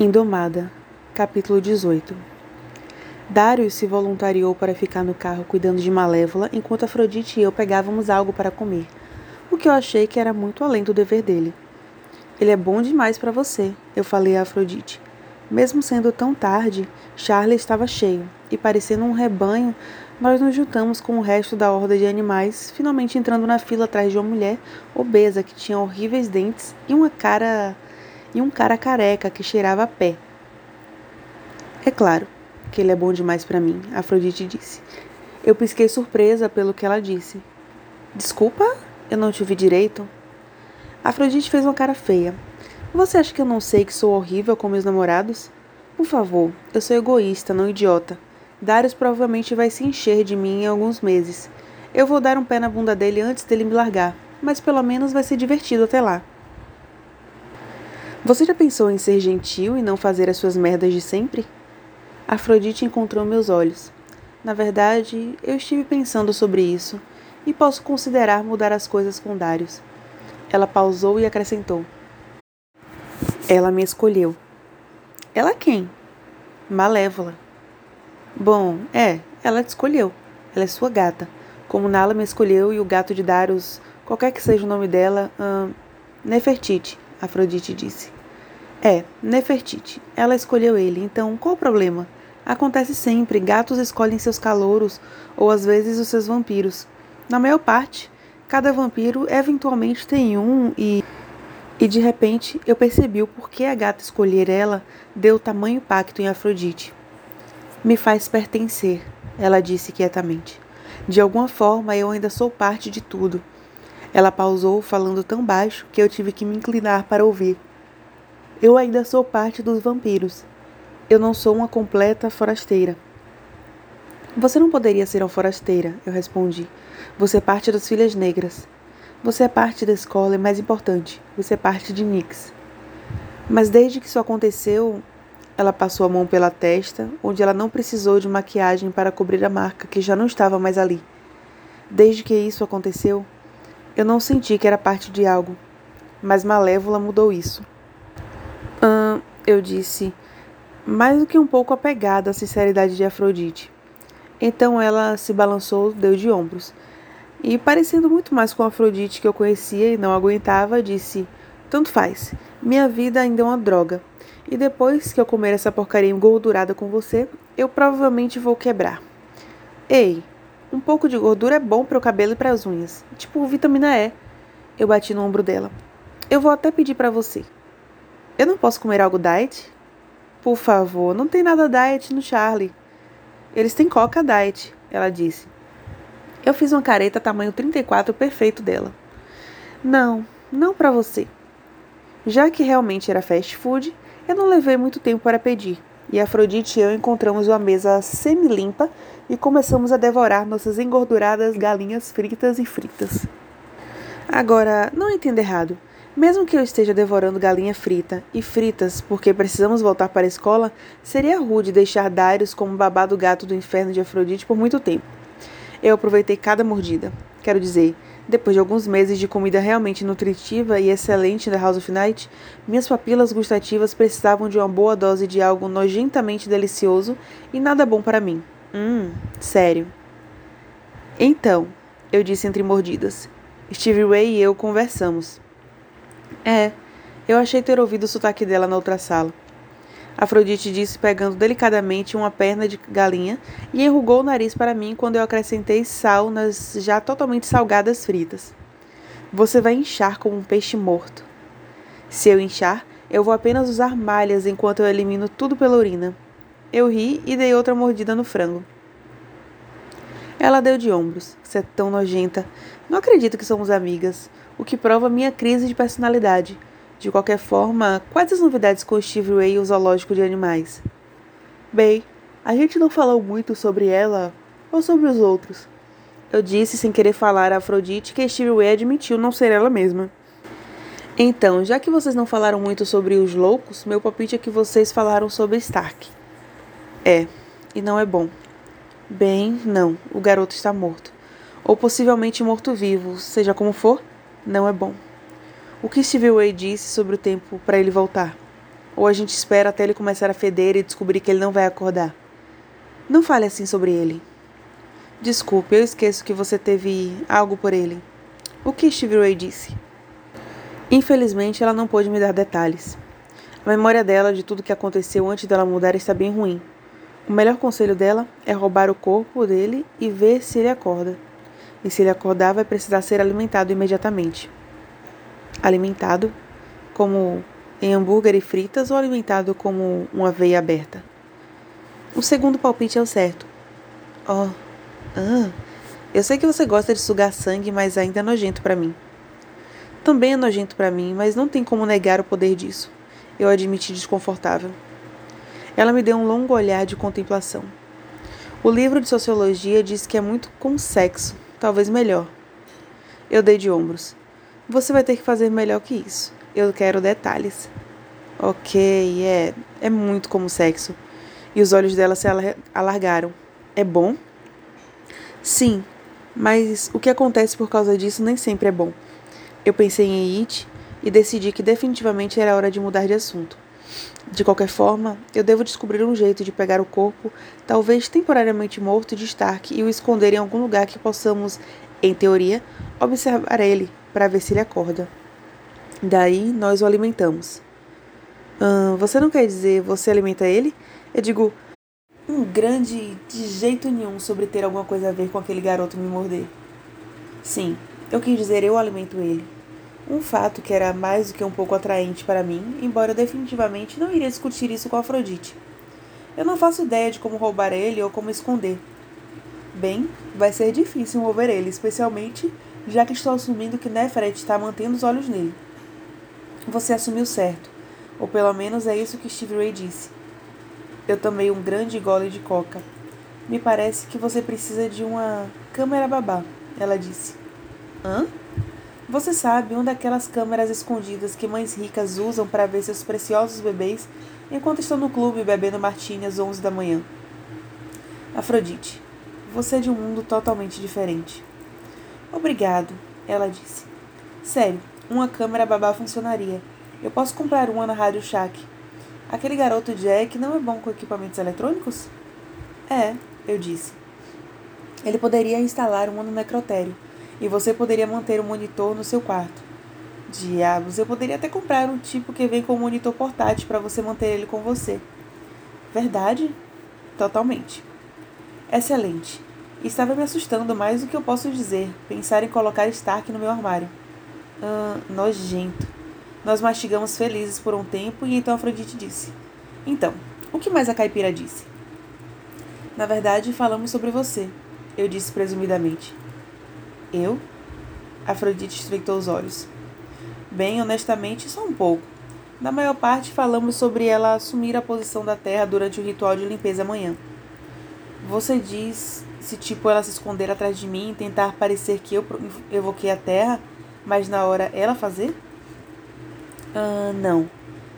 Indomada, capítulo 18 Darius se voluntariou para ficar no carro cuidando de Malévola enquanto Afrodite e eu pegávamos algo para comer, o que eu achei que era muito além do dever dele. Ele é bom demais para você, eu falei a Afrodite. Mesmo sendo tão tarde, Charlie estava cheio, e parecendo um rebanho, nós nos juntamos com o resto da horda de animais, finalmente entrando na fila atrás de uma mulher obesa que tinha horríveis dentes e uma cara e um cara careca que cheirava a pé. É claro que ele é bom demais para mim, Afrodite disse. Eu pisquei surpresa pelo que ela disse. Desculpa, eu não te ouvi direito. Afrodite fez uma cara feia. Você acha que eu não sei que sou horrível com meus namorados? Por favor, eu sou egoísta, não idiota. Darius provavelmente vai se encher de mim em alguns meses. Eu vou dar um pé na bunda dele antes dele me largar, mas pelo menos vai ser divertido até lá. Você já pensou em ser gentil e não fazer as suas merdas de sempre? Afrodite encontrou meus olhos. Na verdade, eu estive pensando sobre isso e posso considerar mudar as coisas com Darius. Ela pausou e acrescentou: Ela me escolheu. Ela quem? Malévola. Bom, é, ela te escolheu. Ela é sua gata. Como Nala me escolheu e o gato de Darius, qualquer que seja o nome dela, hum, Nefertiti. Afrodite disse. É, Nefertiti. Ela escolheu ele, então qual o problema? Acontece sempre, gatos escolhem seus calouros ou às vezes os seus vampiros. Na maior parte, cada vampiro eventualmente tem um e. E de repente eu percebi o porquê a gata escolher ela deu tamanho pacto em Afrodite. Me faz pertencer, ela disse quietamente. De alguma forma eu ainda sou parte de tudo. Ela pausou, falando tão baixo que eu tive que me inclinar para ouvir. Eu ainda sou parte dos vampiros. Eu não sou uma completa forasteira. Você não poderia ser uma forasteira, eu respondi. Você é parte das Filhas Negras. Você é parte da escola e, mais importante, você é parte de Nix. Mas desde que isso aconteceu, ela passou a mão pela testa, onde ela não precisou de maquiagem para cobrir a marca que já não estava mais ali. Desde que isso aconteceu, eu não senti que era parte de algo, mas Malévola mudou isso. Hum, eu disse, mais do que um pouco apegada à sinceridade de Afrodite. Então ela se balançou, deu de ombros. E, parecendo muito mais com Afrodite que eu conhecia e não aguentava, disse: Tanto faz, minha vida ainda é uma droga. E depois que eu comer essa porcaria engordurada com você, eu provavelmente vou quebrar. Ei, um pouco de gordura é bom para o cabelo e para as unhas. Tipo vitamina E. Eu bati no ombro dela. Eu vou até pedir para você. Eu não posso comer algo diet? Por favor, não tem nada diet no Charlie. Eles têm coca diet, ela disse. Eu fiz uma careta tamanho 34 perfeito dela. Não, não para você. Já que realmente era fast food, eu não levei muito tempo para pedir e Afrodite e eu encontramos uma mesa semi-limpa e começamos a devorar nossas engorduradas galinhas fritas e fritas. Agora, não entenda errado. Mesmo que eu esteja devorando galinha frita e fritas porque precisamos voltar para a escola, seria rude deixar Darius como babado gato do inferno de Afrodite por muito tempo. Eu aproveitei cada mordida. Quero dizer, depois de alguns meses de comida realmente nutritiva e excelente da House of Night, minhas papilas gustativas precisavam de uma boa dose de algo nojentamente delicioso e nada bom para mim. Hum, sério. Então, eu disse entre mordidas. Stevie Ray e eu conversamos. É, eu achei ter ouvido o sotaque dela na outra sala. Afrodite disse, pegando delicadamente uma perna de galinha e enrugou o nariz para mim quando eu acrescentei sal nas já totalmente salgadas fritas. Você vai inchar como um peixe morto. Se eu inchar, eu vou apenas usar malhas enquanto eu elimino tudo pela urina. Eu ri e dei outra mordida no frango. Ela deu de ombros. Você é tão nojenta. Não acredito que somos amigas, o que prova minha crise de personalidade. De qualquer forma, quais as novidades com Steve Ray e o zoológico de animais? Bem, a gente não falou muito sobre ela ou sobre os outros. Eu disse sem querer falar a Afrodite que Steve Ray admitiu não ser ela mesma. Então, já que vocês não falaram muito sobre os loucos, meu palpite é que vocês falaram sobre Stark. É, e não é bom. Bem, não, o garoto está morto. Ou possivelmente morto-vivo, seja como for, não é bom. O que Steve Way disse sobre o tempo para ele voltar? Ou a gente espera até ele começar a feder e descobrir que ele não vai acordar? Não fale assim sobre ele. Desculpe, eu esqueço que você teve algo por ele. O que Stevie Ray disse? Infelizmente, ela não pôde me dar detalhes. A memória dela de tudo que aconteceu antes dela mudar está bem ruim. O melhor conselho dela é roubar o corpo dele e ver se ele acorda. E se ele acordar, vai precisar ser alimentado imediatamente. Alimentado? Como em hambúrguer e fritas ou alimentado como uma veia aberta? O segundo palpite é o certo. Oh, ah, eu sei que você gosta de sugar sangue, mas ainda é nojento para mim. Também é nojento para mim, mas não tem como negar o poder disso. Eu admiti desconfortável. Ela me deu um longo olhar de contemplação. O livro de sociologia diz que é muito com sexo, talvez melhor. Eu dei de ombros. Você vai ter que fazer melhor que isso. Eu quero detalhes. Ok, é. É muito como sexo. E os olhos dela se alargaram. É bom? Sim, mas o que acontece por causa disso nem sempre é bom. Eu pensei em It e decidi que definitivamente era hora de mudar de assunto. De qualquer forma, eu devo descobrir um jeito de pegar o corpo, talvez temporariamente morto, de Stark e o esconder em algum lugar que possamos, em teoria, observar ele para ver se ele acorda. Daí nós o alimentamos. Hum, você não quer dizer você alimenta ele? Eu digo, um grande de jeito nenhum sobre ter alguma coisa a ver com aquele garoto me morder. Sim, eu quis dizer eu alimento ele. Um fato que era mais do que um pouco atraente para mim, embora eu definitivamente não iria discutir isso com Afrodite. Eu não faço ideia de como roubar ele ou como esconder. Bem, vai ser difícil mover ele, especialmente já que estou assumindo que Neferet está mantendo os olhos nele. Você assumiu certo, ou pelo menos é isso que Steve Ray disse. Eu tomei um grande gole de coca. Me parece que você precisa de uma câmera babá, ela disse. Hã? Você sabe, uma daquelas câmeras escondidas que mães ricas usam para ver seus preciosos bebês enquanto estão no clube bebendo martini às 11 da manhã. Afrodite, você é de um mundo totalmente diferente. Obrigado, ela disse. Sério, uma câmera babá funcionaria. Eu posso comprar uma na Rádio Shack. Aquele garoto Jack não é bom com equipamentos eletrônicos? É, eu disse. Ele poderia instalar um no necrotério e você poderia manter o monitor no seu quarto. Diabos, eu poderia até comprar um tipo que vem com um monitor portátil para você manter ele com você. Verdade? Totalmente. Excelente. Estava me assustando mais do que eu posso dizer, pensar em colocar Stark no meu armário. Ah, nojento. Nós mastigamos felizes por um tempo e então Afrodite disse: Então, o que mais a caipira disse? Na verdade, falamos sobre você, eu disse presumidamente. Eu? Afrodite estreitou os olhos. Bem, honestamente, só um pouco. Na maior parte, falamos sobre ela assumir a posição da Terra durante o ritual de limpeza amanhã. Você diz se, tipo, ela se esconder atrás de mim e tentar parecer que eu evoquei a Terra, mas na hora ela fazer? Ah, não.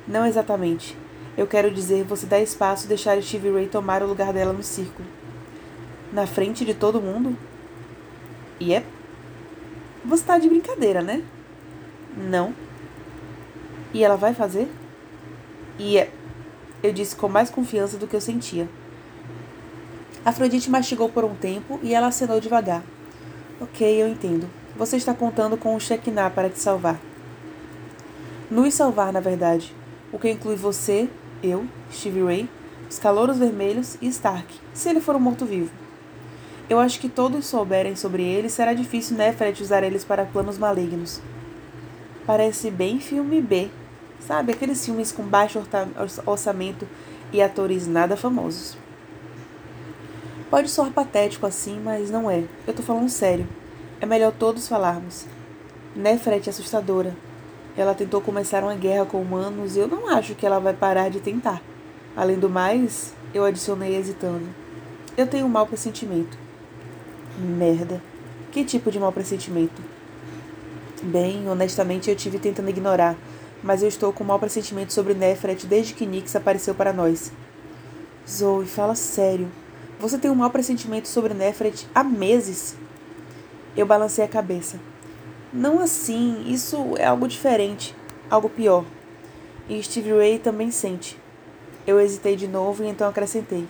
Não exatamente. Eu quero dizer você dar espaço e deixar Stevie Ray tomar o lugar dela no círculo. Na frente de todo mundo? Yep. Você tá de brincadeira, né? Não. E ela vai fazer? Yep. Eu disse com mais confiança do que eu sentia. Afrodite mastigou por um tempo e ela acenou devagar. Ok, eu entendo. Você está contando com o Shekinah para te salvar. Nos salvar, na verdade, o que inclui você, eu, Stevie Ray, os Calouros Vermelhos e Stark, se ele for um morto-vivo. Eu acho que todos souberem sobre ele, será difícil Neferet usar eles para planos malignos. Parece bem filme B, sabe? Aqueles filmes com baixo orçamento e atores nada famosos. Pode soar patético assim, mas não é. Eu tô falando sério. É melhor todos falarmos. Nefret é assustadora, ela tentou começar uma guerra com humanos e eu não acho que ela vai parar de tentar. Além do mais, eu adicionei hesitando. Eu tenho um mau pressentimento. Merda. Que tipo de mau pressentimento? Bem, honestamente eu tive tentando ignorar, mas eu estou com mau pressentimento sobre Nefret desde que Nix apareceu para nós. Zoe, fala sério. Você tem um mau pressentimento sobre Nefret há meses? Eu balancei a cabeça. Não assim, isso é algo diferente, algo pior. E Steve Ray também sente. Eu hesitei de novo e então acrescentei.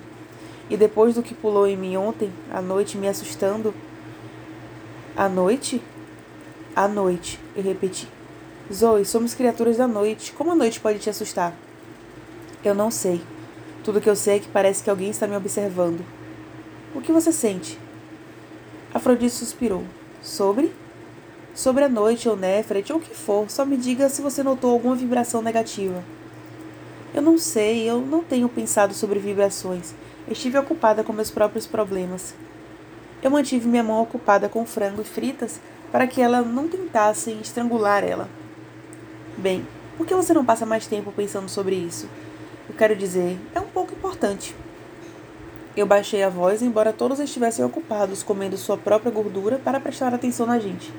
E depois do que pulou em mim ontem, à noite, me assustando. À noite? À noite, eu repeti. Zoe, somos criaturas da noite. Como a noite pode te assustar? Eu não sei. Tudo que eu sei é que parece que alguém está me observando. O que você sente? Afrodite suspirou. Sobre? Sobre a noite ou Nefret ou o que for, só me diga se você notou alguma vibração negativa. Eu não sei, eu não tenho pensado sobre vibrações. Estive ocupada com meus próprios problemas. Eu mantive minha mão ocupada com frango e fritas para que ela não tentasse estrangular ela. Bem, por que você não passa mais tempo pensando sobre isso? Eu quero dizer, é um pouco importante. Eu baixei a voz, embora todos estivessem ocupados comendo sua própria gordura para prestar atenção na gente.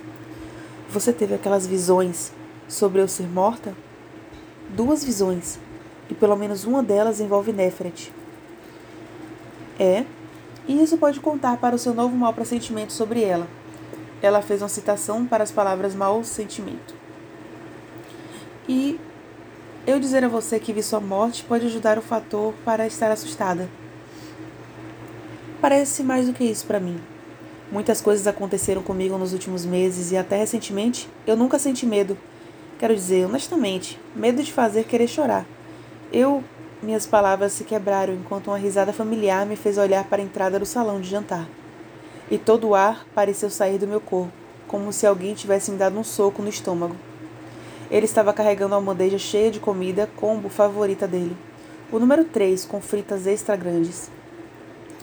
Você teve aquelas visões sobre eu ser morta? Duas visões, e pelo menos uma delas envolve Nefret. É, e isso pode contar para o seu novo mau pressentimento sobre ela. Ela fez uma citação para as palavras mau sentimento. E eu dizer a você que vi sua morte pode ajudar o fator para estar assustada. Parece mais do que isso para mim. Muitas coisas aconteceram comigo nos últimos meses e até recentemente eu nunca senti medo. Quero dizer, honestamente, medo de fazer querer chorar. Eu minhas palavras se quebraram enquanto uma risada familiar me fez olhar para a entrada do salão de jantar. E todo o ar pareceu sair do meu corpo, como se alguém tivesse me dado um soco no estômago. Ele estava carregando uma bandeja cheia de comida, combo favorita dele. O número 3, com fritas extra grandes.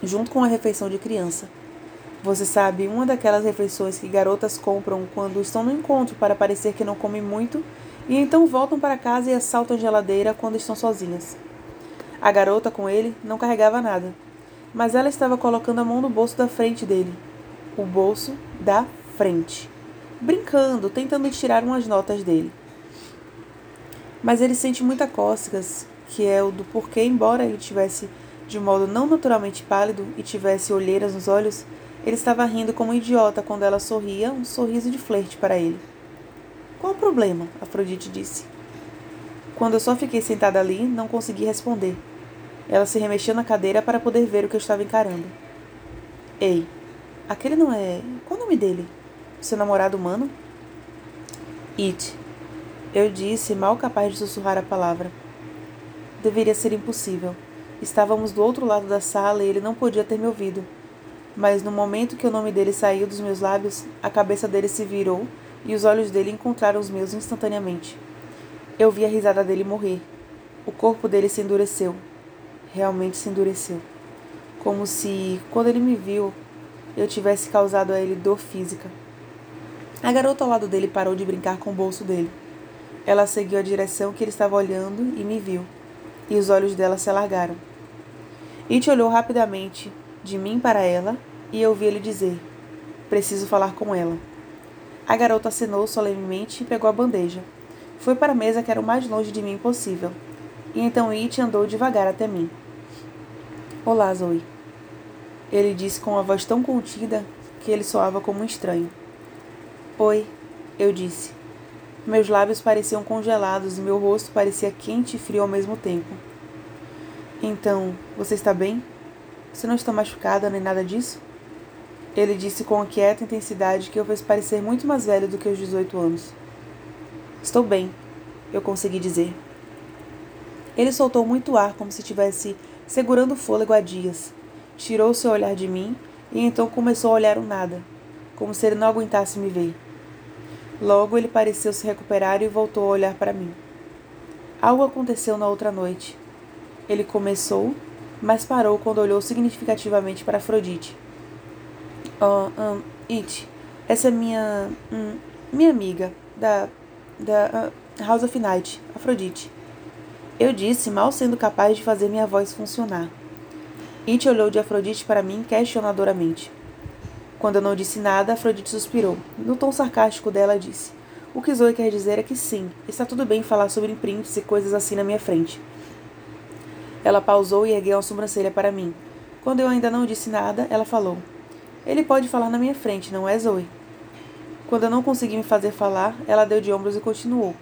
Junto com a refeição de criança. Você sabe, uma daquelas refeições que garotas compram quando estão no encontro para parecer que não comem muito e então voltam para casa e assaltam a geladeira quando estão sozinhas. A garota com ele não carregava nada, mas ela estava colocando a mão no bolso da frente dele. O bolso da frente. Brincando, tentando tirar umas notas dele. Mas ele sente muita cócegas, que é o do porquê, embora ele tivesse de modo não naturalmente pálido e tivesse olheiras nos olhos, ele estava rindo como um idiota quando ela sorria, um sorriso de flerte para ele. Qual o problema? Afrodite disse. Quando eu só fiquei sentada ali, não consegui responder. Ela se remexeu na cadeira para poder ver o que eu estava encarando. Ei, aquele não é. Qual o nome dele? Seu namorado humano? It. Eu disse, mal capaz de sussurrar a palavra. Deveria ser impossível. Estávamos do outro lado da sala e ele não podia ter me ouvido. Mas no momento que o nome dele saiu dos meus lábios, a cabeça dele se virou e os olhos dele encontraram os meus instantaneamente. Eu vi a risada dele morrer. O corpo dele se endureceu realmente se endureceu, como se, quando ele me viu, eu tivesse causado a ele dor física. A garota ao lado dele parou de brincar com o bolso dele. Ela seguiu a direção que ele estava olhando e me viu, e os olhos dela se alargaram. It olhou rapidamente de mim para ela e eu vi ele dizer: Preciso falar com ela. A garota acenou solenemente e pegou a bandeja. Foi para a mesa que era o mais longe de mim possível. E então It andou devagar até mim. Olá, Zoe. Ele disse com uma voz tão contida que ele soava como um estranho. Oi, eu disse. Meus lábios pareciam congelados e meu rosto parecia quente e frio ao mesmo tempo. Então, você está bem? Você não está machucada nem nada disso? Ele disse com uma quieta intensidade que o fez parecer muito mais velho do que os 18 anos. Estou bem, eu consegui dizer. Ele soltou muito ar como se tivesse segurando o fôlego há dias. Tirou seu olhar de mim e então começou a olhar o nada, como se ele não aguentasse me ver. Logo ele pareceu se recuperar e voltou a olhar para mim. Algo aconteceu na outra noite. Ele começou, mas parou quando olhou significativamente para Afrodite. Oh, um, It, essa é minha. Um, minha amiga, da. da uh, House of Night, Afrodite. Eu disse, mal sendo capaz de fazer minha voz funcionar. It olhou de Afrodite para mim questionadoramente. Quando eu não disse nada, Afrodite suspirou. No tom sarcástico dela, disse: O que Zoe quer dizer é que sim, está tudo bem falar sobre imprints e coisas assim na minha frente. Ela pausou e ergueu a sobrancelha para mim. Quando eu ainda não disse nada, ela falou: Ele pode falar na minha frente, não é, Zoe? Quando eu não consegui me fazer falar, ela deu de ombros e continuou.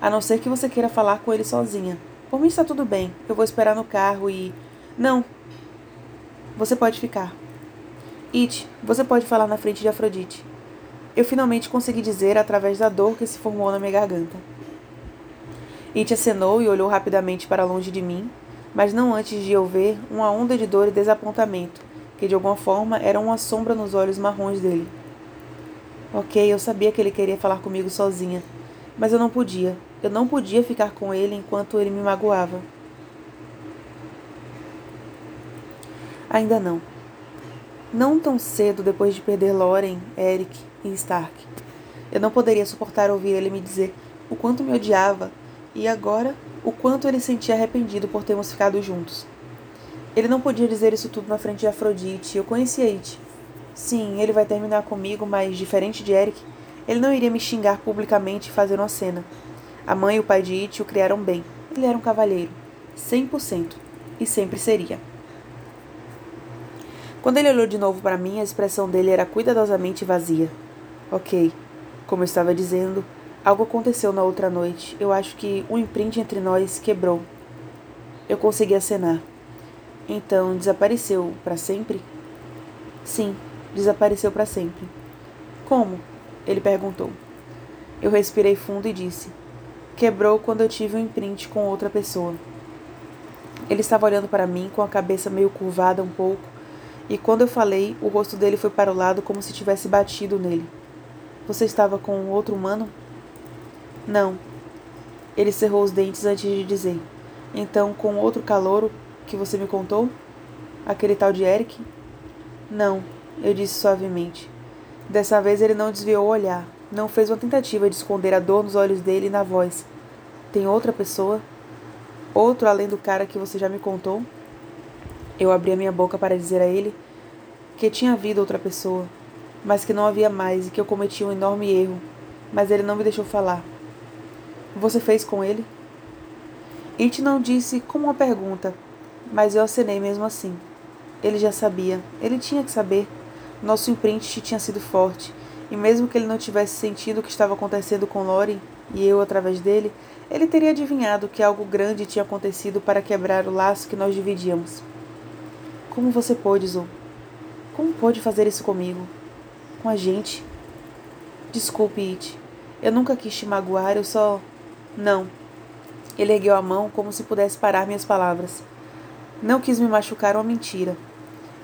A não ser que você queira falar com ele sozinha. Por mim está tudo bem. Eu vou esperar no carro e. Não. Você pode ficar. It, você pode falar na frente de Afrodite. Eu finalmente consegui dizer através da dor que se formou na minha garganta. It acenou e olhou rapidamente para longe de mim, mas não antes de eu ver uma onda de dor e desapontamento, que de alguma forma era uma sombra nos olhos marrons dele. Ok, eu sabia que ele queria falar comigo sozinha, mas eu não podia. Eu não podia ficar com ele enquanto ele me magoava. Ainda não. Não tão cedo depois de perder Loren, Eric e Stark. Eu não poderia suportar ouvir ele me dizer o quanto me odiava e agora o quanto ele sentia arrependido por termos ficado juntos. Ele não podia dizer isso tudo na frente de Afrodite. Eu conhecia It. Sim, ele vai terminar comigo, mas diferente de Eric, ele não iria me xingar publicamente e fazer uma cena. A mãe e o pai de It o criaram bem. Ele era um cavalheiro. 100%. E sempre seria. Quando ele olhou de novo para mim, a expressão dele era cuidadosamente vazia. Ok. Como eu estava dizendo, algo aconteceu na outra noite. Eu acho que um imprint entre nós quebrou. Eu consegui acenar. Então, desapareceu para sempre? Sim, desapareceu para sempre. Como? Ele perguntou. Eu respirei fundo e disse: quebrou quando eu tive um imprint com outra pessoa. Ele estava olhando para mim com a cabeça meio curvada um pouco, e quando eu falei, o rosto dele foi para o lado como se tivesse batido nele. Você estava com outro humano? Não. Ele cerrou os dentes antes de dizer. Então, com outro calouro que você me contou? Aquele tal de Eric? Não, eu disse suavemente. Dessa vez ele não desviou o olhar, não fez uma tentativa de esconder a dor nos olhos dele e na voz. Tem outra pessoa? Outro além do cara que você já me contou? Eu abri a minha boca para dizer a ele que tinha havido outra pessoa, mas que não havia mais e que eu cometi um enorme erro, mas ele não me deixou falar. Você fez com ele? It não disse como uma pergunta, mas eu acenei mesmo assim. Ele já sabia, ele tinha que saber. Nosso imprint tinha sido forte, e mesmo que ele não tivesse sentido o que estava acontecendo com Lori, e eu através dele, ele teria adivinhado que algo grande tinha acontecido para quebrar o laço que nós dividíamos. Como você pôde, Zou? Como pôde fazer isso comigo? Com a gente? Desculpe, It. Eu nunca quis te magoar, eu só. Não. Ele ergueu a mão como se pudesse parar minhas palavras. Não quis me machucar uma mentira.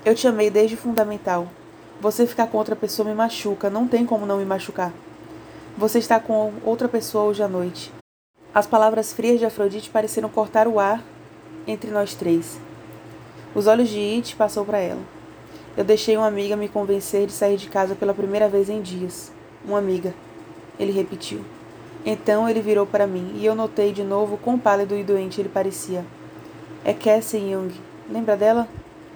Eu te amei desde o fundamental. Você ficar com outra pessoa me machuca, não tem como não me machucar. Você está com outra pessoa hoje à noite. As palavras frias de Afrodite pareceram cortar o ar entre nós três. Os olhos de It passou para ela. Eu deixei uma amiga me convencer de sair de casa pela primeira vez em dias. Uma amiga. Ele repetiu. Então ele virou para mim e eu notei de novo quão pálido e doente ele parecia. É Cassie Young. Lembra dela?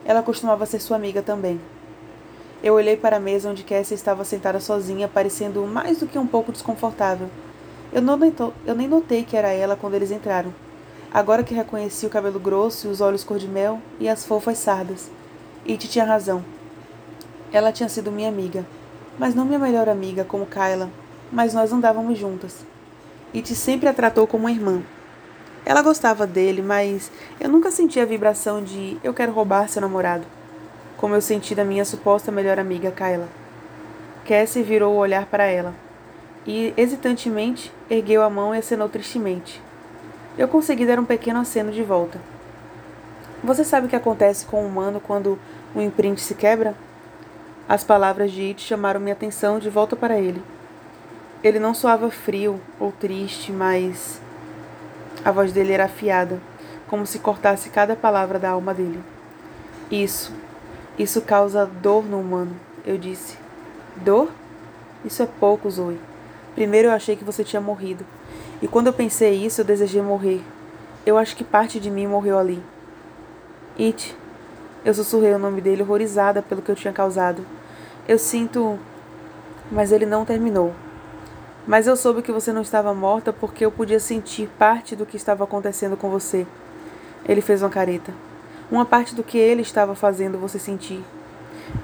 Ela costumava ser sua amiga também. Eu olhei para a mesa onde Cassie estava sentada sozinha, parecendo mais do que um pouco desconfortável. Eu, notou, eu nem notei que era ela quando eles entraram. Agora que reconheci o cabelo grosso e os olhos cor-de-mel e as fofas sardas. It tinha razão. Ela tinha sido minha amiga. Mas não minha melhor amiga, como Kyla. Mas nós andávamos juntas. It sempre a tratou como uma irmã. Ela gostava dele, mas eu nunca senti a vibração de eu quero roubar seu namorado como eu senti da minha suposta melhor amiga Kyla. Cassie virou o olhar para ela e, hesitantemente, ergueu a mão e acenou tristemente. Eu consegui dar um pequeno aceno de volta. Você sabe o que acontece com o humano quando um imprint se quebra? As palavras de It chamaram minha atenção de volta para ele. Ele não soava frio ou triste, mas a voz dele era afiada, como se cortasse cada palavra da alma dele. Isso, isso causa dor no humano, eu disse. Dor? Isso é pouco, Zoe. Primeiro eu achei que você tinha morrido. E quando eu pensei isso, eu desejei morrer. Eu acho que parte de mim morreu ali. It. Eu sussurrei o nome dele, horrorizada pelo que eu tinha causado. Eu sinto. Mas ele não terminou. Mas eu soube que você não estava morta porque eu podia sentir parte do que estava acontecendo com você. Ele fez uma careta uma parte do que ele estava fazendo você sentir.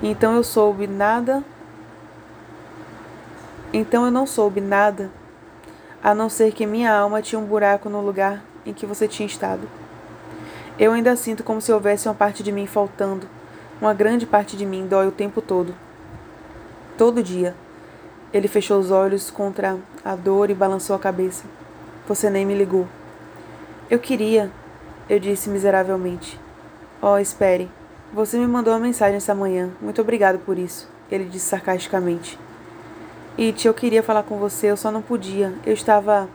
Então eu soube nada. Então eu não soube nada a não ser que minha alma tinha um buraco no lugar em que você tinha estado. Eu ainda sinto como se houvesse uma parte de mim faltando. Uma grande parte de mim dói o tempo todo. Todo dia. Ele fechou os olhos contra a dor e balançou a cabeça. Você nem me ligou. Eu queria, eu disse miseravelmente. Oh, espere. Você me mandou uma mensagem essa manhã. Muito obrigado por isso. Ele disse sarcasticamente. It, eu queria falar com você, eu só não podia. Eu estava.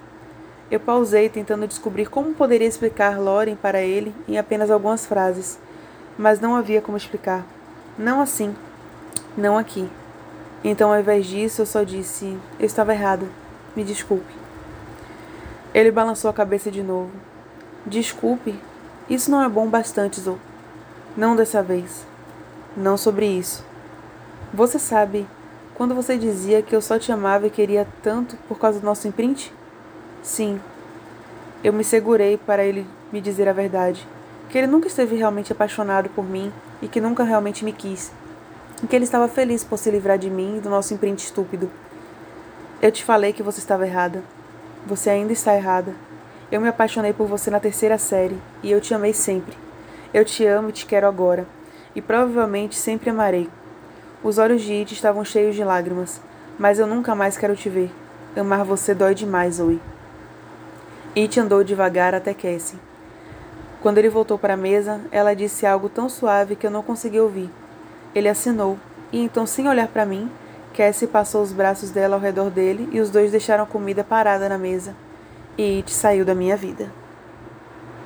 Eu pausei tentando descobrir como poderia explicar Loren para ele em apenas algumas frases, mas não havia como explicar. Não assim. Não aqui. Então, ao invés disso, eu só disse: Eu estava errada. Me desculpe. Ele balançou a cabeça de novo. Desculpe. Isso não é bom bastante, Zo. Não dessa vez. Não sobre isso. Você sabe quando você dizia que eu só te amava e queria tanto por causa do nosso imprint? Sim. Eu me segurei para ele me dizer a verdade. Que ele nunca esteve realmente apaixonado por mim e que nunca realmente me quis. E que ele estava feliz por se livrar de mim e do nosso imprint estúpido. Eu te falei que você estava errada. Você ainda está errada. Eu me apaixonei por você na terceira série e eu te amei sempre. Eu te amo e te quero agora. E provavelmente sempre amarei. Os olhos de It estavam cheios de lágrimas, mas eu nunca mais quero te ver. Amar você dói demais, Oi. It andou devagar até Cassie. Quando ele voltou para a mesa, ela disse algo tão suave que eu não consegui ouvir. Ele assinou, e então, sem olhar para mim, Cassie passou os braços dela ao redor dele e os dois deixaram a comida parada na mesa. E It saiu da minha vida.